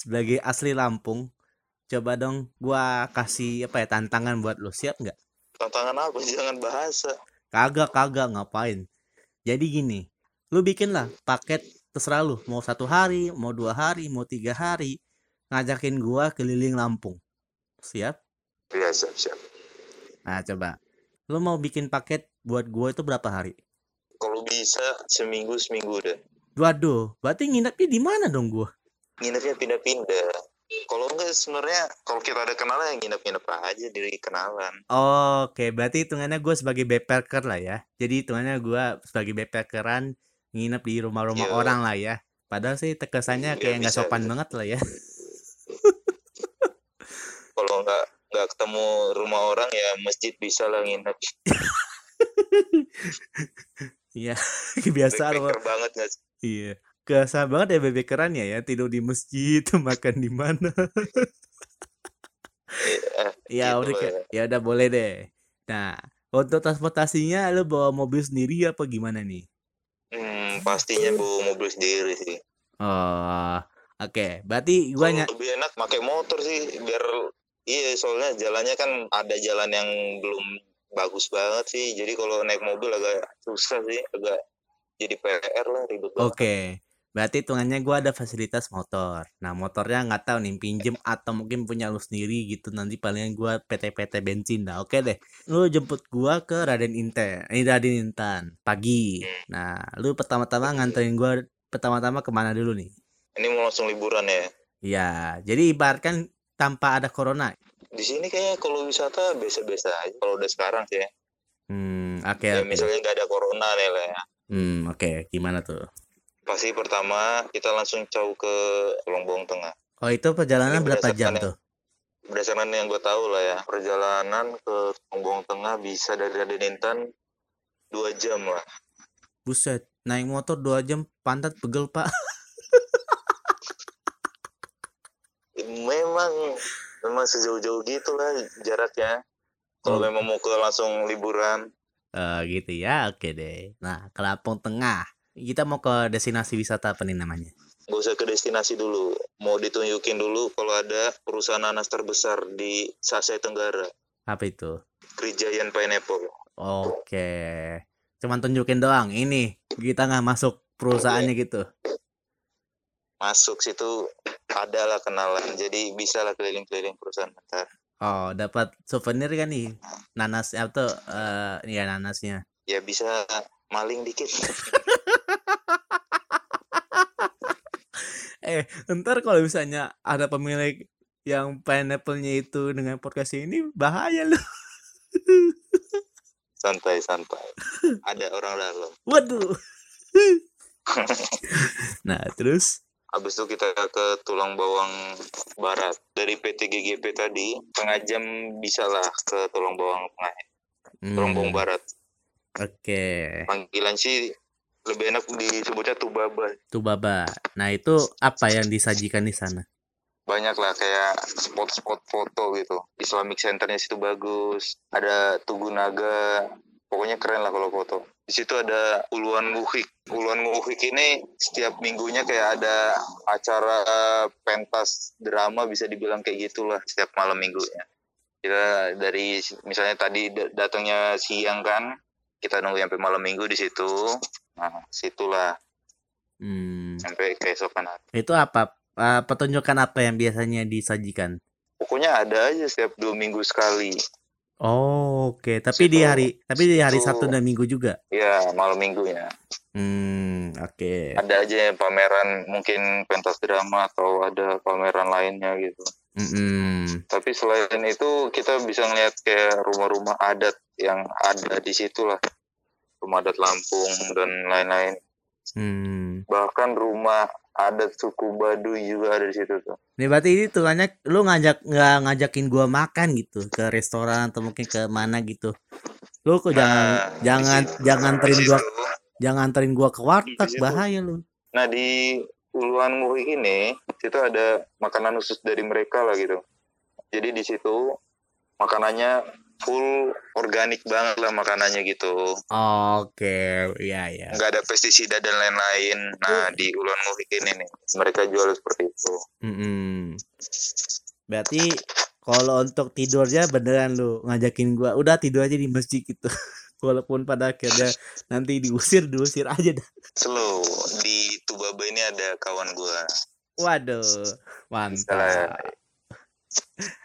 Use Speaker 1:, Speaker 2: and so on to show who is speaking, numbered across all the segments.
Speaker 1: sebagai asli Lampung, coba dong gua kasih apa ya tantangan buat lu. Siap nggak?
Speaker 2: Tantangan apa? Jangan bahasa.
Speaker 1: Kagak, kagak ngapain. Jadi gini, lu bikin lah paket terserah lu mau satu hari, mau dua hari, mau tiga hari, ngajakin gua keliling Lampung. Siap?
Speaker 2: Iya, siap, siap.
Speaker 1: Nah coba, lu mau bikin paket buat gua itu berapa hari?
Speaker 2: Kalau bisa seminggu seminggu deh.
Speaker 1: Waduh, berarti nginepnya di mana dong gua?
Speaker 2: Nginepnya pindah-pindah. Kalau enggak sebenarnya kalau kita ada kenalan yang nginep-nginep aja diri kenalan.
Speaker 1: Oke, berarti hitungannya gue sebagai backpacker lah ya. Jadi hitungannya gue sebagai backpackeran nginep di rumah-rumah
Speaker 2: Iya.
Speaker 1: orang lah ya. Padahal sih terkesannya
Speaker 2: Iya,
Speaker 1: kayak nggak sopan
Speaker 2: bisa.
Speaker 1: banget lah ya.
Speaker 2: Kalau enggak nggak ketemu rumah orang ya masjid bisa lah nginep.
Speaker 1: Iya, kebiasaan
Speaker 2: banget nggak sih?
Speaker 1: Iya. Kebiasaan banget ya backpackeran ya ya tidur di masjid, makan di mana. Ya
Speaker 2: gitu
Speaker 1: udah ya udah boleh deh. Nah, untuk transportasinya lu bawa mobil sendiri apa gimana nih?
Speaker 2: Hmm, pastinya bawa mobil sendiri sih.
Speaker 1: Oh, oke. Berarti gua ny-
Speaker 2: lebih enak pakai motor sih biar iya soalnya jalannya kan ada jalan yang belum bagus banget sih. Jadi kalau naik mobil agak susah sih, agak jadi PR lah ribet banget.
Speaker 1: Oke, berarti hitungannya gua ada fasilitas motor. Nah, motornya nggak tahu nih pinjem atau mungkin punya lu sendiri gitu. Nanti palingan gua PT-PT bensin dah. Oke deh. Lu jemput gua ke Raden Inten, ini Raden Intan pagi. Nah, lu pertama-tama nganterin gua pertama-tama ke mana dulu nih?
Speaker 2: Ini mau langsung liburan ya.
Speaker 1: Ya, jadi ibaratkan tanpa ada corona.
Speaker 2: Di sini kayaknya kalau wisata biasa-biasa aja. Kalau udah sekarang sih ya.
Speaker 1: Hmm, oke
Speaker 2: Ya
Speaker 1: oke.
Speaker 2: misalnya nggak ada corona nih lah ya.
Speaker 1: Hmm, oke. Gimana tuh?
Speaker 2: Pasti pertama kita langsung jauh ke Lombong Tengah.
Speaker 1: Oh, itu perjalanan
Speaker 2: Ini
Speaker 1: berapa jam tuh?
Speaker 2: Berdasarkan yang gue tahu lah ya, perjalanan ke Lombong Tengah bisa dari Raden Intan dua jam lah.
Speaker 1: Buset, naik motor 2 jam pantat pegel, Pak.
Speaker 2: Memang memang sejauh-jauh gitu lah jaraknya. Kalau
Speaker 1: Oh.
Speaker 2: memang mau ke langsung liburan,
Speaker 1: Eh gitu ya, oke deh. Nah, ke Lampung Tengah. Kita mau ke destinasi wisata apa nih namanya?
Speaker 2: gak usah ke destinasi dulu. Mau ditunjukin dulu kalau ada perusahaan nanas terbesar di Sasai Tenggara,
Speaker 1: Apa itu?
Speaker 2: Krijayan Pineapple.
Speaker 1: Oke. Cuman tunjukin doang. Ini kita nggak masuk perusahaannya gitu.
Speaker 2: Masuk situ ada lah kenalan, jadi bisa lah keliling-keliling perusahaan bentar.
Speaker 1: Oh, dapat souvenir kan nih? Nanas atau eh ya nanasnya.
Speaker 2: Ya bisa maling dikit.
Speaker 1: Eh, ntar kalau misalnya ada pemilik yang pineapple-nya itu dengan podcast ini bahaya loh.
Speaker 2: Santai-santai. Ada orang dalam.
Speaker 1: Waduh. nah, terus
Speaker 2: Habis itu kita ke Tulang Bawang Barat. Dari PT GGP tadi, setengah jam bisa lah ke Tulang Bawang Tengah. Tulang Bawang
Speaker 1: Hmm,
Speaker 2: Barat.
Speaker 1: Oke.
Speaker 2: Panggilan sih lebih enak disebutnya Tubaba.
Speaker 1: Tuh Baba. Nah, itu apa yang disajikan di sana?
Speaker 2: Banyak lah kayak spot-spot foto gitu. Islamic Centernya situ bagus. Ada Tugu Naga. Pokoknya keren lah kalau foto. Di situ ada Uluan Nguhik. Uluan Nguhik ini setiap minggunya kayak ada acara pentas drama bisa dibilang kayak gitulah setiap malam minggunya. Kita dari misalnya tadi da- datangnya siang kan, kita nunggu sampai malam minggu di situ. Nah, situlah
Speaker 1: Hmm,
Speaker 2: sampai keesokan hari.
Speaker 1: itu apa? Eh, pertunjukan apa yang biasanya disajikan?
Speaker 2: Pokoknya ada aja setiap dua minggu sekali.
Speaker 1: Oh, oke. Tapi di
Speaker 2: Situ-
Speaker 1: hari tapi di hari
Speaker 2: situ-
Speaker 1: Sabtu dan Minggu juga.
Speaker 2: Ya, malam minggunya.
Speaker 1: Hmm, oke.
Speaker 2: Ada aja pameran mungkin pentas drama atau ada pameran lainnya gitu.
Speaker 1: Mm-mm.
Speaker 2: Tapi selain itu kita bisa ngeliat kayak rumah-rumah adat yang ada di situ lah. Rumah adat Lampung dan lain-lain.
Speaker 1: Hmm.
Speaker 2: Bahkan rumah adat suku Baduy juga ada di situ tuh.
Speaker 1: Ini berarti ini tulannya lu ngajak nggak ngajakin gua makan gitu ke restoran atau mungkin ke mana gitu. Lu kok jangan
Speaker 2: Nah,
Speaker 1: jangan jangan
Speaker 2: di
Speaker 1: anterin gua jangan anterin gua ke warteg bahaya lu.
Speaker 2: Nah di Uluan Nguhik ini situ ada makanan khusus dari mereka lah gitu. Jadi di situ makanannya full organik banget lah makanannya gitu
Speaker 1: Oke, iya ya.
Speaker 2: nggak ada pestisida dan lain-lain nah di Uluan Nguhik ini nih mereka jual seperti itu
Speaker 1: Mm-mm. Berarti kalau untuk tidurnya beneran lu ngajakin gua udah tidur aja di masjid gitu. Walaupun pada akhirnya nanti diusir, diusir aja dah.
Speaker 2: slow di Tubaba ini ada kawan gua
Speaker 1: Waduh, mantap.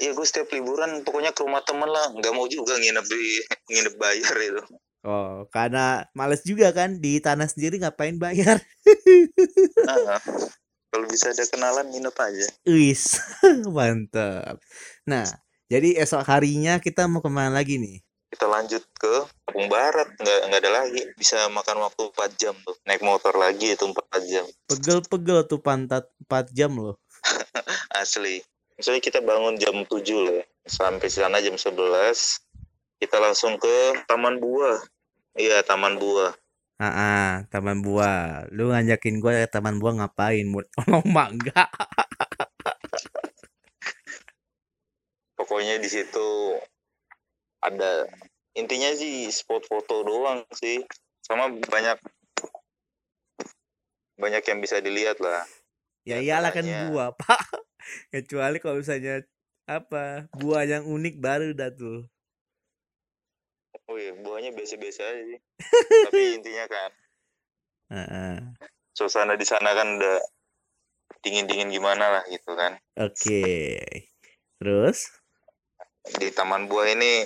Speaker 2: Iya gue setiap liburan pokoknya ke rumah temen lah nggak mau juga nginep di nginep bayar itu
Speaker 1: Oh, karena males juga kan di tanah sendiri ngapain bayar?
Speaker 2: nah, kalau bisa ada kenalan nginep aja
Speaker 1: Wis, mantap. Nah, jadi esok harinya kita mau ke mana lagi nih?
Speaker 2: Kita lanjut ke Kampung Barat nggak nggak ada lagi bisa makan waktu 4 jam tuh naik motor lagi itu 4 jam
Speaker 1: Pegel-pegel tuh pantat 4 jam loh.
Speaker 2: asli misalnya kita bangun jam 7 loh ya. sampai sana jam 11 kita langsung ke Taman Buah iya Taman Buah
Speaker 1: Ah, ah, taman buah. Lu ngajakin gua ke taman buah ngapain? Mau tolong mangga.
Speaker 2: pokoknya di situ ada intinya sih spot foto doang sih sama banyak banyak yang bisa dilihat lah
Speaker 1: Ya
Speaker 2: Ya,
Speaker 1: iyalah kan buah, Pak. Kecuali kalau misalnya apa? Buah yang unik baru dah tuh.
Speaker 2: oh iya buahnya biasa-biasa aja sih tapi intinya kan
Speaker 1: Ah, ah.
Speaker 2: suasana di sana kan udah dingin-dingin gimana lah gitu kan
Speaker 1: Oke. Terus?
Speaker 2: di Taman Buah ini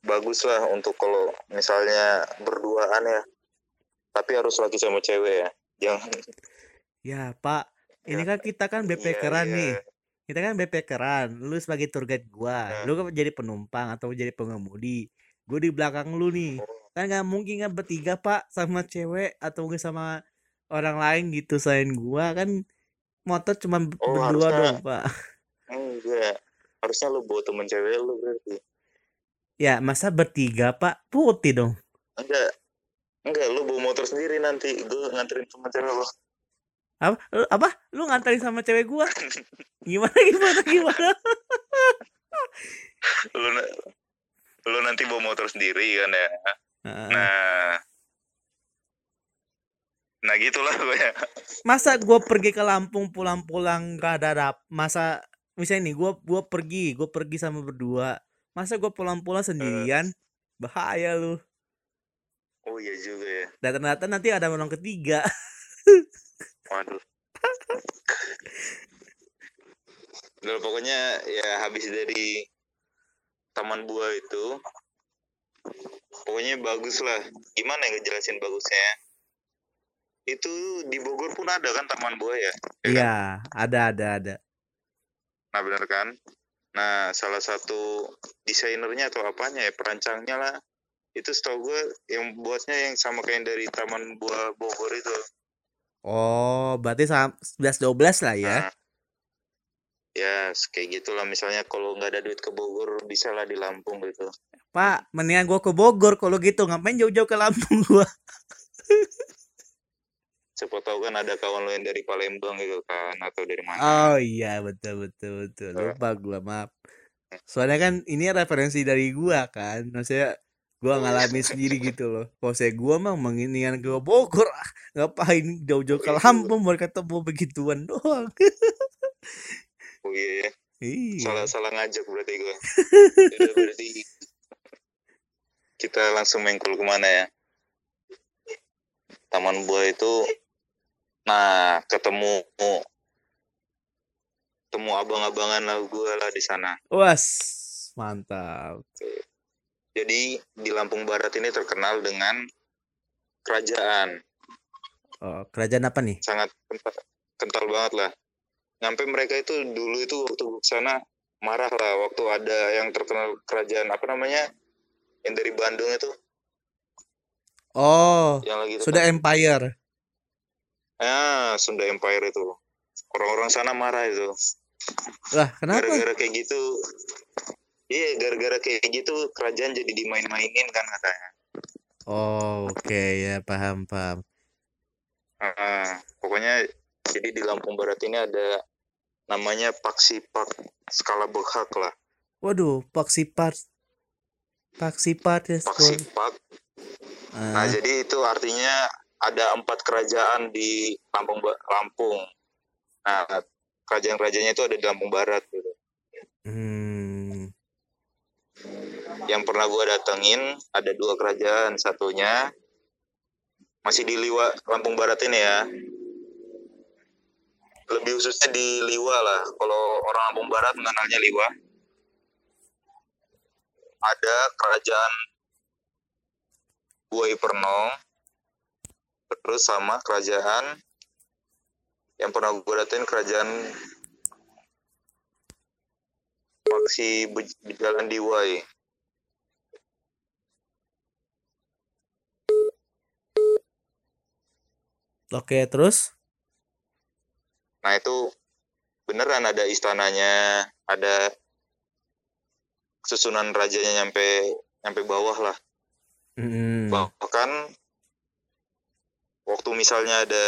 Speaker 2: bagus lah untuk kalau misalnya berduaan ya tapi harus lagi sama cewek ya jangan
Speaker 1: Ya, Pak. Ini kan kita kan BP
Speaker 2: Iya,
Speaker 1: keran
Speaker 2: iya.
Speaker 1: nih. Kita kan BP keran. Lu sebagai tour guide gua.
Speaker 2: Nah.
Speaker 1: Lu kan jadi penumpang atau jadi pengemudi. Gue di belakang lu nih. Kan nggak mungkin kan bertiga, Pak, sama cewek atau mungkin sama orang lain gitu selain gua kan motor cuma
Speaker 2: Oh,
Speaker 1: berdua
Speaker 2: harusnya-
Speaker 1: dong, Pak.
Speaker 2: enggak harusnya lu bawa temen cewek lu berarti
Speaker 1: Ya, masa bertiga, Pak? Putih dong.
Speaker 2: enggak enggak lu bawa motor sendiri nanti gue nganterin temen cewek lu
Speaker 1: Apa? Lu, apa? Lu nganterin sama cewek gua? Gimana gimana gimana?
Speaker 2: lu lu nanti bawa motor sendiri kan ya nah nah gitulah gue ya
Speaker 1: Masa gua pergi ke Lampung pulang-pulang gak ada dap masa misalnya nih gua gua pergi, gua pergi sama berdua. Masa gua pulang-pulang sendirian? Bahaya lu.
Speaker 2: oh iya juga ya
Speaker 1: Dan ternyata nanti ada orang ketiga.
Speaker 2: waduh Udah pokoknya ya habis dari taman buah itu pokoknya bagus lah gimana ya ngejelasin bagusnya itu di Bogor pun ada kan taman buah ya Ya kan?
Speaker 1: Iya, ada ada ada.
Speaker 2: nah benar kan nah salah satu desainernya atau apanya ya perancangnya lah itu setahu gue yang buatnya yang sama kayak yang dari taman buah Bogor itu
Speaker 1: Oh, berarti sam 11 12 lah ya.
Speaker 2: Nah, ya kayak gitulah misalnya kalau nggak ada duit ke Bogor bisa lah di Lampung gitu
Speaker 1: Pak, mendingan gua ke Bogor kalau gitu. Ngapain jauh-jauh ke Lampung gua?
Speaker 2: siapa tahu kan ada kawan lo yang dari Palembang gitu kan atau dari mana
Speaker 1: Oh iya, betul betul betul. Lupa gua, maaf. Soalnya kan ini referensi dari gua kan. Maksudnya gua
Speaker 2: Oh, iya.
Speaker 1: ngalamin sendiri gitu loh. Kalau saya gua mah mendingan ke Bogor. ah, Ngapain jauh-jauh ke
Speaker 2: Oh, iya.
Speaker 1: Lampung buat ketemu begituan doang.
Speaker 2: oh iya ya.
Speaker 1: Iya.
Speaker 2: salah salah ngajak berarti gue Udah berarti kita langsung mengkul ke mana ya Taman Buah itu nah ketemu ketemu abang-abangan lah gue lah di sana
Speaker 1: Was, mantap.
Speaker 2: jadi di Lampung Barat ini terkenal dengan kerajaan
Speaker 1: Oh, kerajaan apa nih?
Speaker 2: sangat kental, kental banget lah nyampe mereka itu dulu itu waktu ke sana marah lah waktu ada yang terkenal kerajaan apa namanya yang dari Bandung itu
Speaker 1: Oh,
Speaker 2: yang lagi
Speaker 1: sudah Empire.
Speaker 2: Ah Sunda Empire itu orang-orang sana marah itu
Speaker 1: Lah, kenapa?
Speaker 2: gara-gara kayak gitu iya gara-gara kayak gitu kerajaan jadi dimain-mainin kan katanya
Speaker 1: Oh, oke ya, paham paham.
Speaker 2: Ah, pokoknya jadi di Lampung Barat ini ada namanya Paksi Park skala berhak lah
Speaker 1: Waduh, Paksipat. Paksipat ya. Skor.
Speaker 2: Paksipat. Nah,
Speaker 1: Ah,
Speaker 2: jadi itu artinya ada empat kerajaan di Lampung Lampung. Nah, kerajaan-kerajaannya itu ada di Lampung Barat gitu.
Speaker 1: hmm.
Speaker 2: Yang pernah gua datengin ada dua kerajaan, satunya masih di Liwa Lampung Barat ini ya. Lebih khususnya di Liwa lah. Kalau orang Lampung Barat mengenalnya Liwa. Ada kerajaan Buai Pernong, terus sama kerajaan yang pernah gue datain kerajaan Maksi Be- Jalan Diwai.
Speaker 1: Oke, terus?
Speaker 2: Nah itu beneran ada istananya, ada susunan rajanya nyampe nyampe bawah lah.
Speaker 1: Hmm.
Speaker 2: Bahkan waktu misalnya ada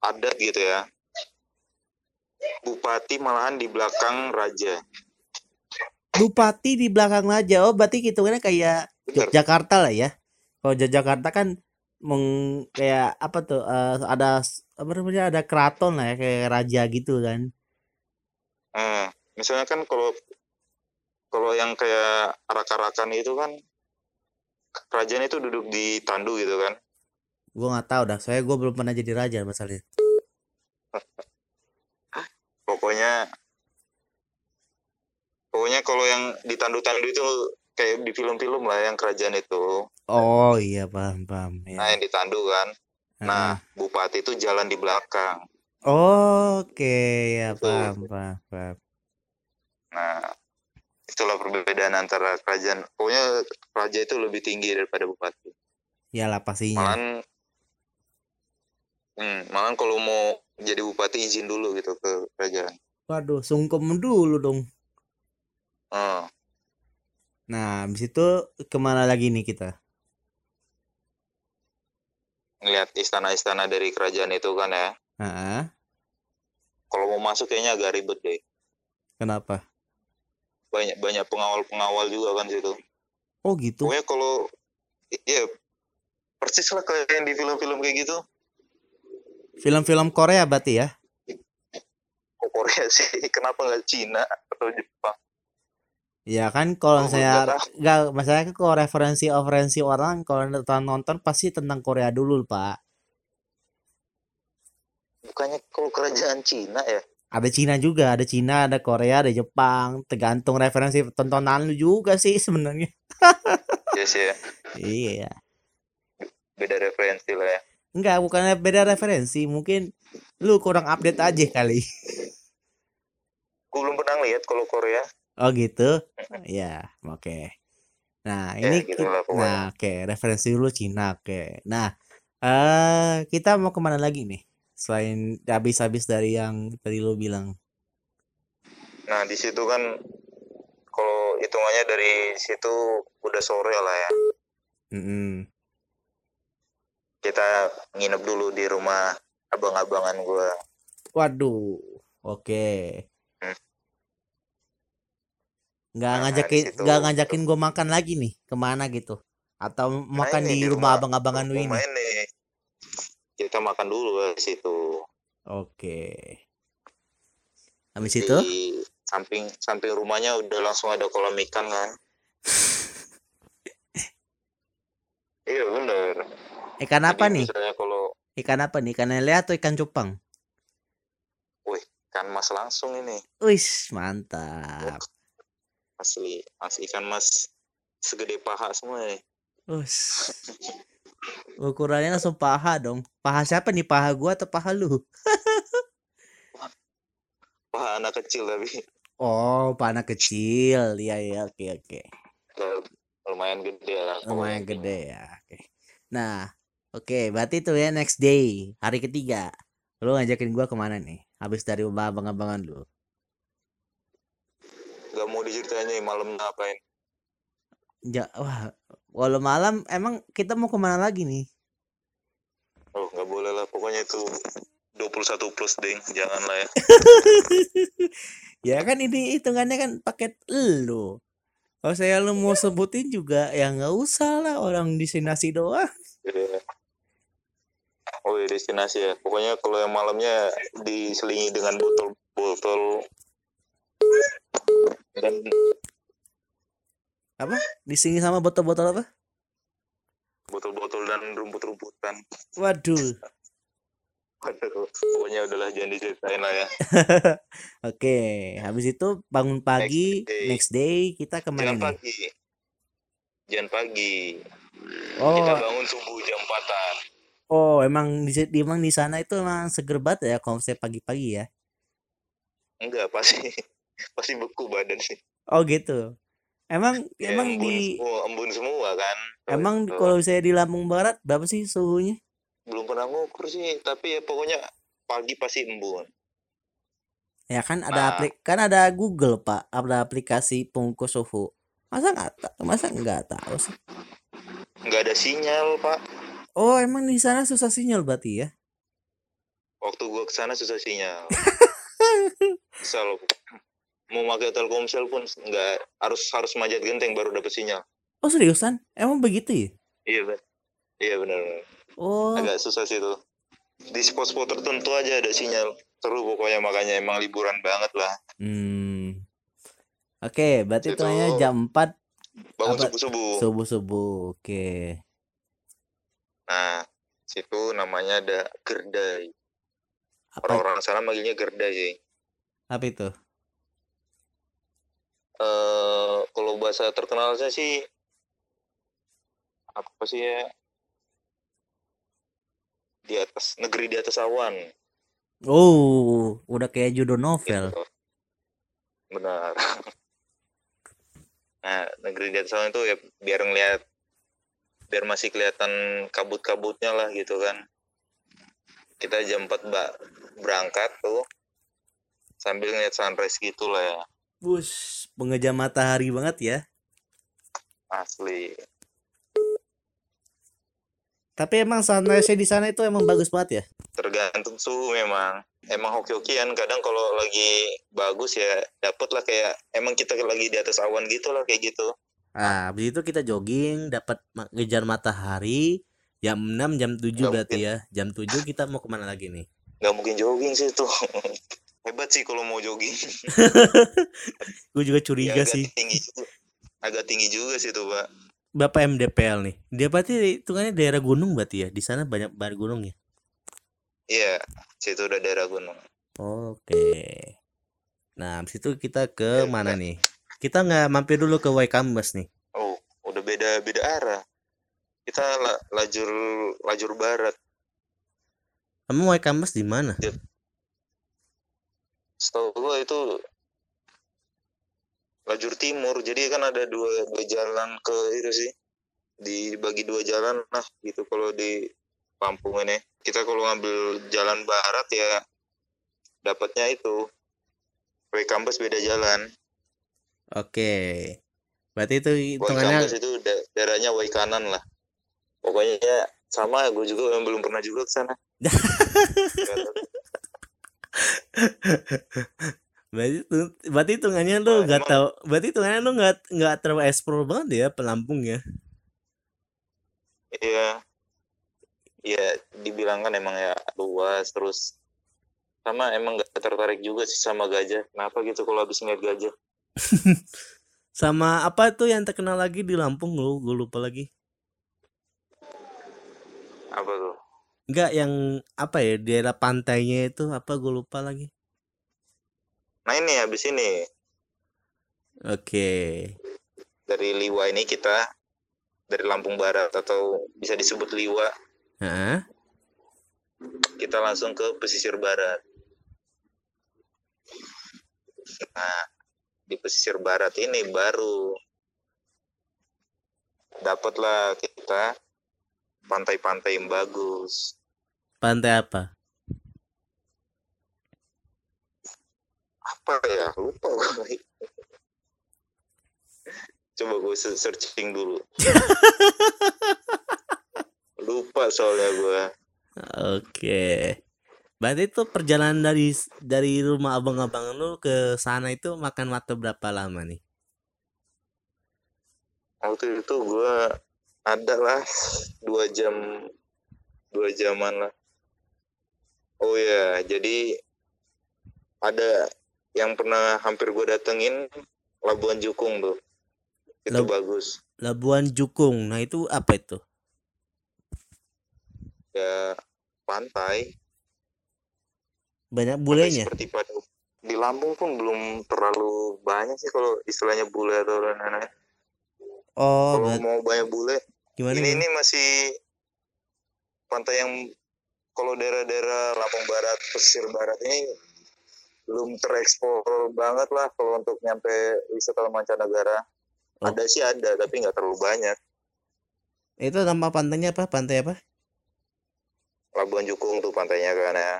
Speaker 2: adat gitu ya, bupati malahan di belakang raja.
Speaker 1: Bupati di belakang aja. Oh, berarti hitungannya kayak
Speaker 2: Bener.
Speaker 1: Jakarta lah ya. Kalau Jakarta kan meng kayak apa tuh? eh, ada apa namanya? Ada keraton lah ya, kayak raja gitu kan.
Speaker 2: Eh, misalnya kan kalau kalau yang kayak arak-arakan itu kan kerajaan itu duduk di tandu gitu kan.
Speaker 1: Gua nggak tahu dah. Soalnya gua belum pernah jadi raja masalahnya.
Speaker 2: pokoknya pokoknya kalau yang di tandu-tandu itu kayak di film-film lah yang kerajaan itu
Speaker 1: Oh iya paham paham.
Speaker 2: nah
Speaker 1: Ya.
Speaker 2: yang ditandu kan nah bupati itu jalan di belakang
Speaker 1: Oke ya
Speaker 2: Betul.
Speaker 1: paham paham paham.
Speaker 2: nah itulah perbedaan antara kerajaan pokoknya raja itu lebih tinggi daripada bupati
Speaker 1: Iyalah pastinya.
Speaker 2: malahan hmm, malahan kalau mau jadi bupati izin dulu gitu ke kerajaan
Speaker 1: Waduh, sungkem dulu dong.
Speaker 2: Eh,
Speaker 1: Nah, habis itu ke mana lagi nih kita?
Speaker 2: ngeliat istana-istana dari kerajaan itu kan ya
Speaker 1: Heeh.
Speaker 2: kalau mau masuk kayaknya agak ribet deh
Speaker 1: Kenapa?
Speaker 2: banyak banyak pengawal-pengawal juga kan situ
Speaker 1: Oh gitu.
Speaker 2: Pokoknya kalau iya persis lah kayak yang di film-film kayak gitu.
Speaker 1: Film-film Korea berarti ya?
Speaker 2: Kok Korea sih? Kenapa nggak Cina atau Jepang?
Speaker 1: Ya kan kalau
Speaker 2: Oh,
Speaker 1: saya
Speaker 2: nggak
Speaker 1: masalahnya kan kalau referensi referensi orang kalau nonton nonton pasti tentang Korea dulu Pak.
Speaker 2: Bukannya kalau kerajaan Cina ya?
Speaker 1: Ada Cina juga, ada Cina, ada Korea, ada Jepang. Tergantung referensi tontonan lu juga sih sebenarnya.
Speaker 2: Iya sih ya.
Speaker 1: Iya.
Speaker 2: Beda referensi lah ya.
Speaker 1: Enggak, bukannya beda referensi, mungkin lu kurang update aja kali.
Speaker 2: Gue belum pernah lihat kalau Korea.
Speaker 1: Oh gitu. Ya, oke. Nah,
Speaker 2: Ya,
Speaker 1: ini
Speaker 2: gitu lah
Speaker 1: nah, oke, referensi dulu Cina, oke. Nah, eh kita mau ke mana lagi nih? Selain habis-habis dari yang tadi lu bilang.
Speaker 2: Nah di situ kan kalau hitungannya dari situ udah sore lah ya.
Speaker 1: Mm-mm.
Speaker 2: Kita nginep dulu di rumah abang-abangan gue.
Speaker 1: Waduh, oke.
Speaker 2: Hmm.
Speaker 1: Nggak
Speaker 2: Nah,
Speaker 1: ngajakin, nggak ngajakin gue makan lagi nih, ke mana gitu? Atau makan
Speaker 2: Nah, ini
Speaker 1: di,
Speaker 2: di
Speaker 1: rumah
Speaker 2: rumah-
Speaker 1: abang-abangan lu ini?
Speaker 2: Ini. Kita makan dulu di situ.
Speaker 1: Oke. Habis itu?
Speaker 2: Di samping samping rumahnya udah langsung ada kolam ikan kan. iya bener.
Speaker 1: Ikan apa
Speaker 2: Jadi
Speaker 1: nih?
Speaker 2: Misalnya kalau
Speaker 1: Ikan apa nih? Ikan lele atau ikan cupang?
Speaker 2: ikan mas langsung ini
Speaker 1: Wis, mantap.
Speaker 2: asli mas ikan mas segede paha semua nih.
Speaker 1: Wis. Ukurannya langsung paha dong. Paha siapa nih? Paha gua atau paha lu?
Speaker 2: Paha anak kecil tapi
Speaker 1: Oh, paha anak kecil. Iya, iya, oke, oke.
Speaker 2: ya, lumayan gede lah.
Speaker 1: Lumayan gede ya. Oke. Nah, oke, berarti tuh ya next day, hari ketiga. Lu ngajakin gua ke mana nih? Habis dari abang-abangan lu.
Speaker 2: Gak mau diceritain nih malam ngapain.
Speaker 1: Ja, wah, walau malam emang kita mau ke mana lagi nih?
Speaker 2: Oh nggak boleh lah pokoknya itu 21 plus ding jangan lah ya.
Speaker 1: ya kan ini hitungannya kan paket lu kalau saya lu mau sebutin juga ya nggak usah lah orang destinasi doang
Speaker 2: Iya. Oh iya destinasi ya. Pokoknya kalau yang malamnya diselingi dengan botol-botol dan
Speaker 1: di sini sama botol-botol apa
Speaker 2: botol-botol dan rumput-rumputan.
Speaker 1: waduh
Speaker 2: Waduh, pokoknya udahlah jangan diceritain lah ya.
Speaker 1: oke habis itu bangun pagi
Speaker 2: day.
Speaker 1: next day kita ke mana
Speaker 2: Jangan
Speaker 1: nih
Speaker 2: pagi. Jangan pagi.
Speaker 1: oh
Speaker 2: Kita bangun subuh jam 4-an.
Speaker 1: Oh emang di emang di sana itu emang seger banget ya konsep pagi-pagi ya
Speaker 2: Enggak, pasti pasti beku badan sih.
Speaker 1: oh gitu emang
Speaker 2: Ya,
Speaker 1: emang
Speaker 2: embun
Speaker 1: di
Speaker 2: semua, embun semua kan.
Speaker 1: emang
Speaker 2: Tuh.
Speaker 1: kalau saya di Lampung Barat berapa sih suhunya
Speaker 2: belum pernah ngukur sih, tapi ya pokoknya pagi pasti embun.
Speaker 1: Ya kan ada
Speaker 2: Nah.
Speaker 1: aplik kan ada Google Pak, ada aplikasi pengukur suhu. Masa nggak? Masa nggak tahu sih?
Speaker 2: Enggak ada sinyal, Pak.
Speaker 1: Oh emang di sana susah sinyal berarti ya?
Speaker 2: Waktu gua ke sana susah sinyal. Misal mau pakai Telkomsel pun nggak harus harus manjat genteng baru dapat sinyal.
Speaker 1: Oh seriusan? Emang begitu ya?
Speaker 2: Iya, Pak. Iya benar.
Speaker 1: Oh
Speaker 2: Agak susah sih tuh. Di spot-spot tertentu aja ada sinyal. Seru pokoknya makanya emang liburan banget lah.
Speaker 1: hmm. Oke berarti
Speaker 2: Itu-
Speaker 1: jam 4
Speaker 2: Bangun
Speaker 1: Apa?
Speaker 2: subuh-subuh.
Speaker 1: subuh subuh.
Speaker 2: Nah, situ namanya ada gerdai. Orang-orang sana manggilnya gerdai sih.
Speaker 1: apa itu?
Speaker 2: eh kalau bahasa terkenalnya sih apa sih ya di atas negeri di atas awan
Speaker 1: Oh udah kayak judul novel.
Speaker 2: gitu. benar nah negeri di atas awan itu ya biar ngeliat biar masih kelihatan kabut-kabutnya lah gitu kan. Kita jam 4 mbak berangkat tuh sambil ngeliat sunrise gitu lah ya.
Speaker 1: Bus pengejam matahari banget ya.
Speaker 2: asli.
Speaker 1: Tapi emang sunrise di sana itu emang bagus banget ya?
Speaker 2: tergantung suhu memang. Emang hoki-hokian. Kadang kalau lagi bagus ya dapet lah kayak emang kita lagi di atas awan gitu lah kayak gitu
Speaker 1: Ah, habis itu kita jogging, dapat ngejar matahari. Jam 6, jam 7
Speaker 2: Nggak
Speaker 1: berarti ya. Jam 7 kita mau ke mana lagi nih?
Speaker 2: nggak mungkin jogging sih tuh hebat sih kalau mau jogging
Speaker 1: Gue juga
Speaker 2: ya
Speaker 1: curiga
Speaker 2: agak
Speaker 1: sih.
Speaker 2: tinggi juga agak tinggi juga sih tuh pak
Speaker 1: Bapak MDPL nih. Dia berarti hitungannya daerah gunung berarti ya. Di sana banyak banget gunung ya.
Speaker 2: iya situ udah daerah gunung
Speaker 1: Oke. Nah, habis itu kita ke
Speaker 2: Ya,
Speaker 1: mana nih? Kita nggak mampir dulu ke Waikambas nih.
Speaker 2: oh udah beda beda arah. Kita la- lajur lajur barat.
Speaker 1: Kamu Waikambas di mana?
Speaker 2: setahu gua itu lajur timur. Jadi kan ada dua dua jalan ke itu sih. Dibagi dua jalan lah gitu kalau di Lampung ini. Kita kalau ngambil jalan barat ya dapatnya itu. Waikambas beda jalan
Speaker 1: Oke. Berarti itu hitungannya
Speaker 2: Waikambas itu da- daerahnya Waikanan lah pokoknya sama gue juga yang belum pernah juga ke sana
Speaker 1: berarti itu berarti hitungannya lu
Speaker 2: Wah,
Speaker 1: nggak
Speaker 2: emang-
Speaker 1: tahu berarti hitungannya lu nggak nggak terlalu explore banget ya pelampung ya
Speaker 2: Iya. Iya, dibilang kan emang ya luas terus sama emang gak tertarik juga sih sama gajah. Kenapa gitu kalau habis ngeliat gajah?
Speaker 1: sama apa tuh yang terkenal lagi di Lampung lu gue lupa lagi
Speaker 2: Apa tuh?
Speaker 1: Enggak yang apa ya daerah pantainya itu apa gue lupa lagi
Speaker 2: Nah ini habis ini
Speaker 1: oke
Speaker 2: dari Liwa ini kita dari Lampung Barat atau bisa disebut Liwa
Speaker 1: Heeh.
Speaker 2: kita langsung ke pesisir barat. Nah di pesisir barat ini baru dapatlah kita pantai-pantai yang bagus.
Speaker 1: pantai apa?
Speaker 2: Apa ya? Lupa gue coba gue searching dulu. Lupa soalnya gue
Speaker 1: oke Berarti itu perjalanan dari dari rumah abang-abang lu ke sana itu makan waktu berapa lama nih?
Speaker 2: waktu itu gue ada lah dua jam dua jaman lah oh ya jadi ada yang pernah hampir gue datengin Labuan Jukung tuh itu
Speaker 1: Lab-
Speaker 2: bagus
Speaker 1: Labuan Jukung. Nah, itu apa itu?
Speaker 2: ya pantai
Speaker 1: Banyak bulenya.
Speaker 2: seperti pada di Lampung pun belum terlalu banyak sih kalau istilahnya bule atau lain-lain
Speaker 1: Oh,
Speaker 2: kalau mau banyak bule
Speaker 1: gimana
Speaker 2: ini ini masih pantai yang kalau daerah-daerah Lampung Barat pesisir barat ini belum terekspor banget lah kalau untuk nyampe wisatawan mancanegara
Speaker 1: Oh.
Speaker 2: ada sih ada tapi nggak terlalu banyak
Speaker 1: Itu nama pantainya apa? Pantai apa?
Speaker 2: Labuan Jukung tuh pantainya kan ya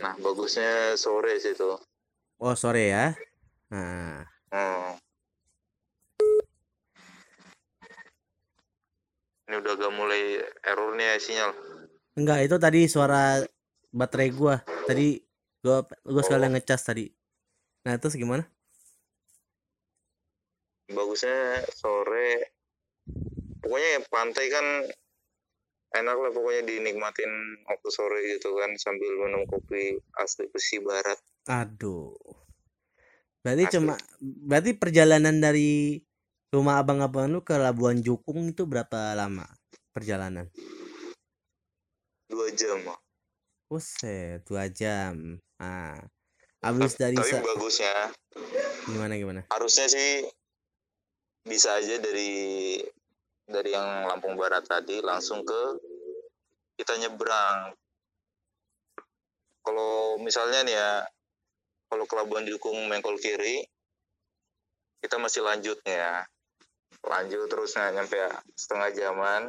Speaker 2: nah bagusnya sore sih tuh
Speaker 1: Oh, sore ya. Nah,
Speaker 2: hmm. ini udah agak mulai error nih ya sinyal
Speaker 1: enggak itu tadi suara baterai gua. Tadi gua gua sekalian ngecas tadi. Nah, terus gimana?
Speaker 2: bagusnya sore pokoknya ya pantai kan enak lah pokoknya dinikmatin waktu sore gitu kan sambil minum kopi asli besi barat
Speaker 1: Aduh. Berarti
Speaker 2: Asli.
Speaker 1: cuma berarti perjalanan dari rumah abang-abang lu ke Labuan Jukung itu berapa lama perjalanan?
Speaker 2: dua jam
Speaker 1: Buset, dua jam. Ah, habis dari
Speaker 2: tapi bagusnya
Speaker 1: gimana gimana?
Speaker 2: harusnya sih bisa aja dari dari yang Lampung Barat tadi langsung ke kita nyebrang. Kalau misalnya nih ya kalau ke Labuan Jukung Mengkol kiri kita masih lanjut nih ya. Lanjut terus nah, nyampe setengah jaman.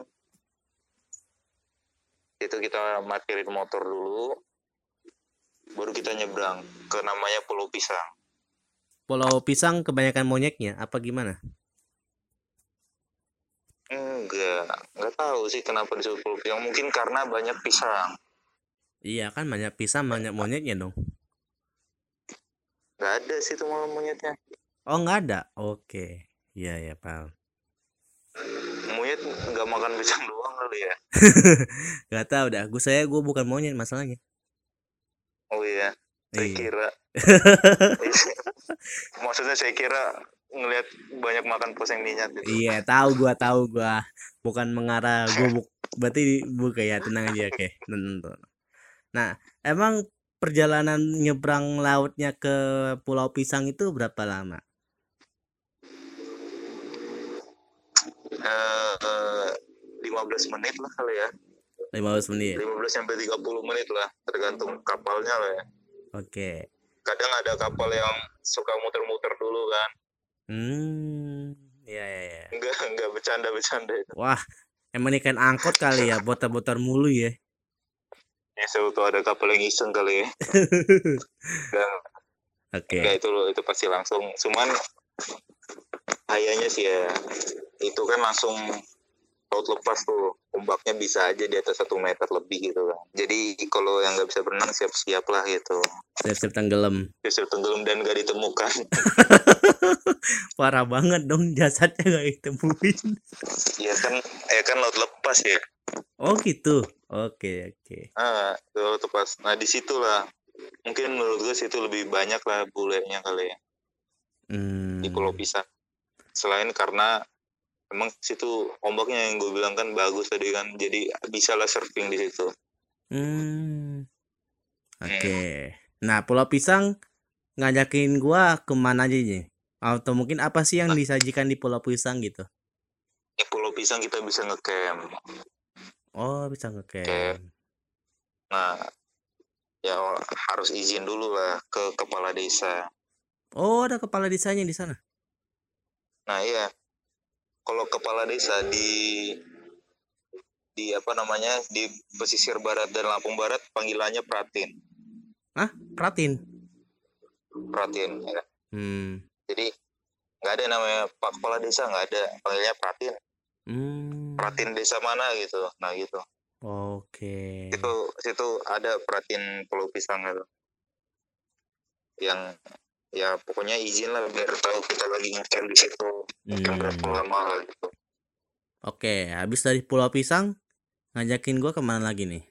Speaker 2: Itu kita parkirin motor dulu baru kita nyebrang ke namanya Pulau Pisang.
Speaker 1: Pulau Pisang kebanyakan monyetnya apa gimana?
Speaker 2: Enggak, enggak tahu sih kenapa disebut pulau pisang. Mungkin karena banyak pisang.
Speaker 1: Iya kan banyak pisang banyak monyetnya dong.
Speaker 2: Enggak ada sih tuh malam monyetnya.
Speaker 1: Oh nggak ada. Oke. Iya ya paham.
Speaker 2: Monyet enggak makan pisang doang kali ya.
Speaker 1: Gak tahu dah. Gue saya gue bukan monyet masalahnya.
Speaker 2: Oh iya, saya
Speaker 1: Iya.
Speaker 2: kira. Maksudnya saya kira ngelihat banyak makan poseng minyak gitu.
Speaker 1: Iya tahu gua tahu gua bukan mengarah gua buk berarti bukan ya tenang aja oke. Tenang. Nah emang perjalanan nyebrang lautnya ke Pulau Pisang itu berapa lama?
Speaker 2: Eh, eh, 15 menit lah kali ya.
Speaker 1: 15 menit.
Speaker 2: 15 sampai 30 menit lah, tergantung kapalnya lah ya.
Speaker 1: Oke.
Speaker 2: Kadang ada kapal yang suka muter-muter dulu kan.
Speaker 1: Hmm. Ya ya ya.
Speaker 2: Enggak, enggak bercanda-bercanda itu.
Speaker 1: Wah emang ikan angkot kali ya botar-botar mulu ya.
Speaker 2: Ya, saya tahu ada kapal yang iseng kali ya. Enggak,
Speaker 1: Oke.
Speaker 2: enggak itu itu pasti langsung. Cuman kayaknya sih ya, itu kan langsung laut lepas tuh. Ombaknya bisa aja di atas satu meter lebih gitu kan. Jadi kalau yang nggak bisa berenang siap-siap lah gitu.
Speaker 1: Siap-siap tenggelam.
Speaker 2: Siap tenggelam dan nggak ditemukan.
Speaker 1: Parah banget dong jasadnya gak ditemuin.
Speaker 2: ya kan, ya kan laut lepas ya.
Speaker 1: Oh gitu. Oke oke.
Speaker 2: Ah, itu laut lepas. Nah di situlah mungkin menurut gue situ lebih banyak lah bulenya kali ya
Speaker 1: Hmm.
Speaker 2: di Pulau Pisang. Selain karena emang situ ombaknya yang gue bilang kan bagus tadi kan, jadi bisa lah surfing di situ.
Speaker 1: Hmm. Oke. Nah, Pulau Pisang ngajakin gua ke mana aja nih? Atau mungkin apa sih yang disajikan di Pulau Pisang gitu?
Speaker 2: Di Pulau Pisang kita bisa ngecamp.
Speaker 1: Oh, bisa ngecamp.
Speaker 2: Nah, ya harus izin dulu lah ke kepala desa.
Speaker 1: Oh, ada kepala desanya di sana.
Speaker 2: Nah iya, kalau kepala desa di di apa namanya di pesisir barat dan Lampung Barat panggilannya Pratin.
Speaker 1: Hah? Pratin.
Speaker 2: Pratin. Ya.
Speaker 1: Hmm.
Speaker 2: Jadi nggak ada namanya Pak Kepala Desa nggak ada panggilnya Pratin.
Speaker 1: Hmm.
Speaker 2: Pratin desa mana gitu. Nah gitu.
Speaker 1: Oke.
Speaker 2: Itu situ ada perhatiin pulau pisang itu. Yang ya pokoknya izin lah biar tahu kita lagi ngecamp di situ. Berapa
Speaker 1: Hmm.
Speaker 2: lama lah gitu.
Speaker 1: Oke, habis dari Pulau Pisang ngajakin gua ke mana lagi nih?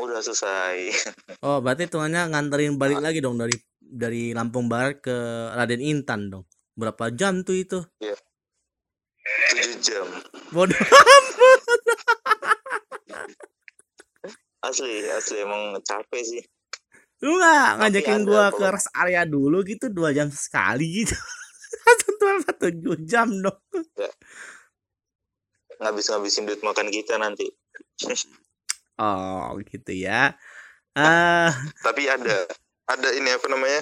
Speaker 2: Udah selesai.
Speaker 1: Oh, berarti tuannya nganterin balik lagi dong dari dari Lampung Barat ke Raden Intan dong. Berapa jam tuh itu?
Speaker 2: 7 jam.
Speaker 1: Bodoh.
Speaker 2: Asli, asli emang capek sih.
Speaker 1: Lu nggak
Speaker 2: Tapi
Speaker 1: ngajakin gua ke rest area dulu gitu dua jam sekali gitu. Satu apa tujuh jam dong.
Speaker 2: Ngabis-ngabisin duit makan kita nanti.
Speaker 1: Oh, gitu ya. Ah,
Speaker 2: Tapi ada ada ini apa namanya?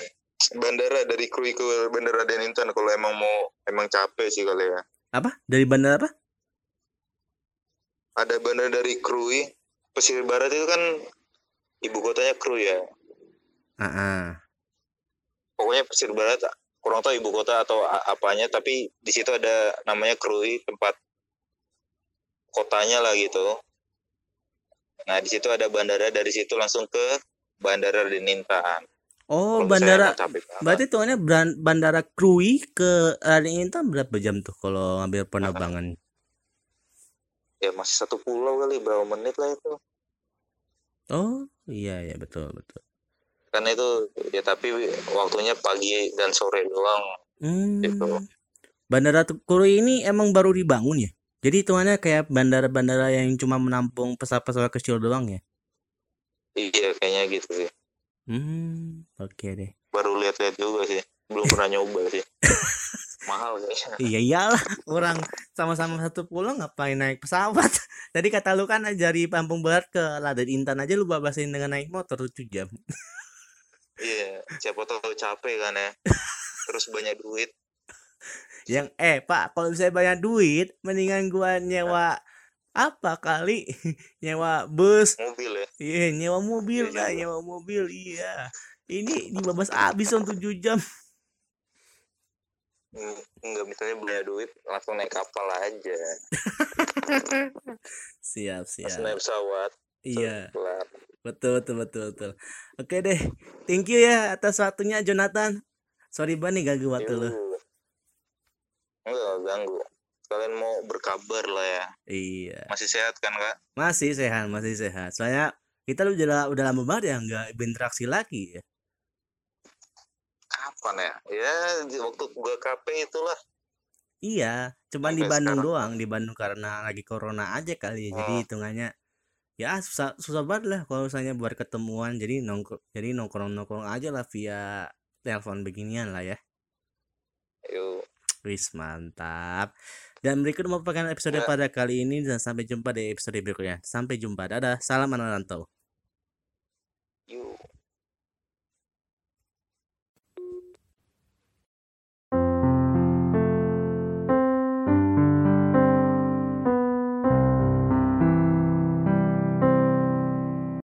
Speaker 2: Bandara dari Krui ke Bandara Den Intan kalau emang mau emang capek sih kali ya.
Speaker 1: apa? Dari bandara apa?
Speaker 2: Ada bandara dari Krui pesisir barat itu kan ibu kotanya Krui ya.
Speaker 1: Ah.
Speaker 2: Pokoknya pesisir barat kurang tahu ibu kota atau apanya tapi di situ ada namanya Krui tempat kotanya lah gitu. Nah, di situ ada bandara dari situ langsung ke Bandara Den Intan.
Speaker 1: Oh, bandara. Berarti tuannya bran- bandara Krui ke Raden Intan berapa jam tuh kalau ngambil penerbangan?
Speaker 2: ya masih satu pulau kali berapa menit lah itu.
Speaker 1: Oh, iya ya betul betul.
Speaker 2: Karena itu ya tapi waktunya pagi dan sore doang.
Speaker 1: Hmm.
Speaker 2: Gitu.
Speaker 1: Bandara Tu- Krui ini emang baru dibangun ya? Jadi hitungannya kayak bandara-bandara yang cuma menampung pesawat-pesawat kecil doang ya?
Speaker 2: Iya kayaknya gitu sih.
Speaker 1: Hmm, oke deh.
Speaker 2: Baru lihat-lihat juga sih. Belum pernah nyoba sih. Mahal kayaknya.
Speaker 1: Iya iyalah, orang sama-sama satu pulau ngapain naik pesawat? Tadi kata lu kan dari Lampung Barat ke Raden Intan aja lu babasin dengan naik motor 7 jam.
Speaker 2: Iya, siapa tahu capek kan ya. Terus banyak duit.
Speaker 1: Yang eh Pak, kalau saya banyak duit, mendingan gua nyewa apa kali nyewa bus,
Speaker 2: Mobil ya.
Speaker 1: iya nyewa mobil
Speaker 2: Iya
Speaker 1: lah,
Speaker 2: juga.
Speaker 1: nyewa mobil, iya. Ini dibabas habis on 7 jam.
Speaker 2: Enggak misalnya banyak duit langsung naik kapal aja.
Speaker 1: Siap,
Speaker 2: Langsung
Speaker 1: siap.
Speaker 2: naik pesawat.
Speaker 1: Iya, betul, betul, betul, betul. Oke deh, thank you ya atas waktunya Jonathan. Sorry banget nih ganggu waktu lu.
Speaker 2: Enggak ganggu. Kalian mau berkabar lah ya.
Speaker 1: Iya,
Speaker 2: Masih sehat kan kak?
Speaker 1: masih sehat, masih sehat. Soalnya kita udah udah lama banget ya nggak berinteraksi lagi ya.
Speaker 2: Kapan ya? Ya di waktu gua KP itulah.
Speaker 1: Iya, cuman di
Speaker 2: Sampai
Speaker 1: Bandung
Speaker 2: sekarang.
Speaker 1: doang, di Bandung karena lagi corona aja kali ya. Jadi
Speaker 2: Oh.
Speaker 1: hitungannya ya susah susah banget lah kalau misalnya buat ketemuan. Jadi nongkrong jadi nongkrong-nongkrong aja lah via telepon beginian lah ya.
Speaker 2: Yuk.
Speaker 1: Wis mantap. Dan berikut merupakan episode
Speaker 2: Ya.
Speaker 1: pada kali ini dan sampai jumpa di episode berikutnya. Sampai jumpa. Dadah. Salam anak rantau.
Speaker 2: Yuk.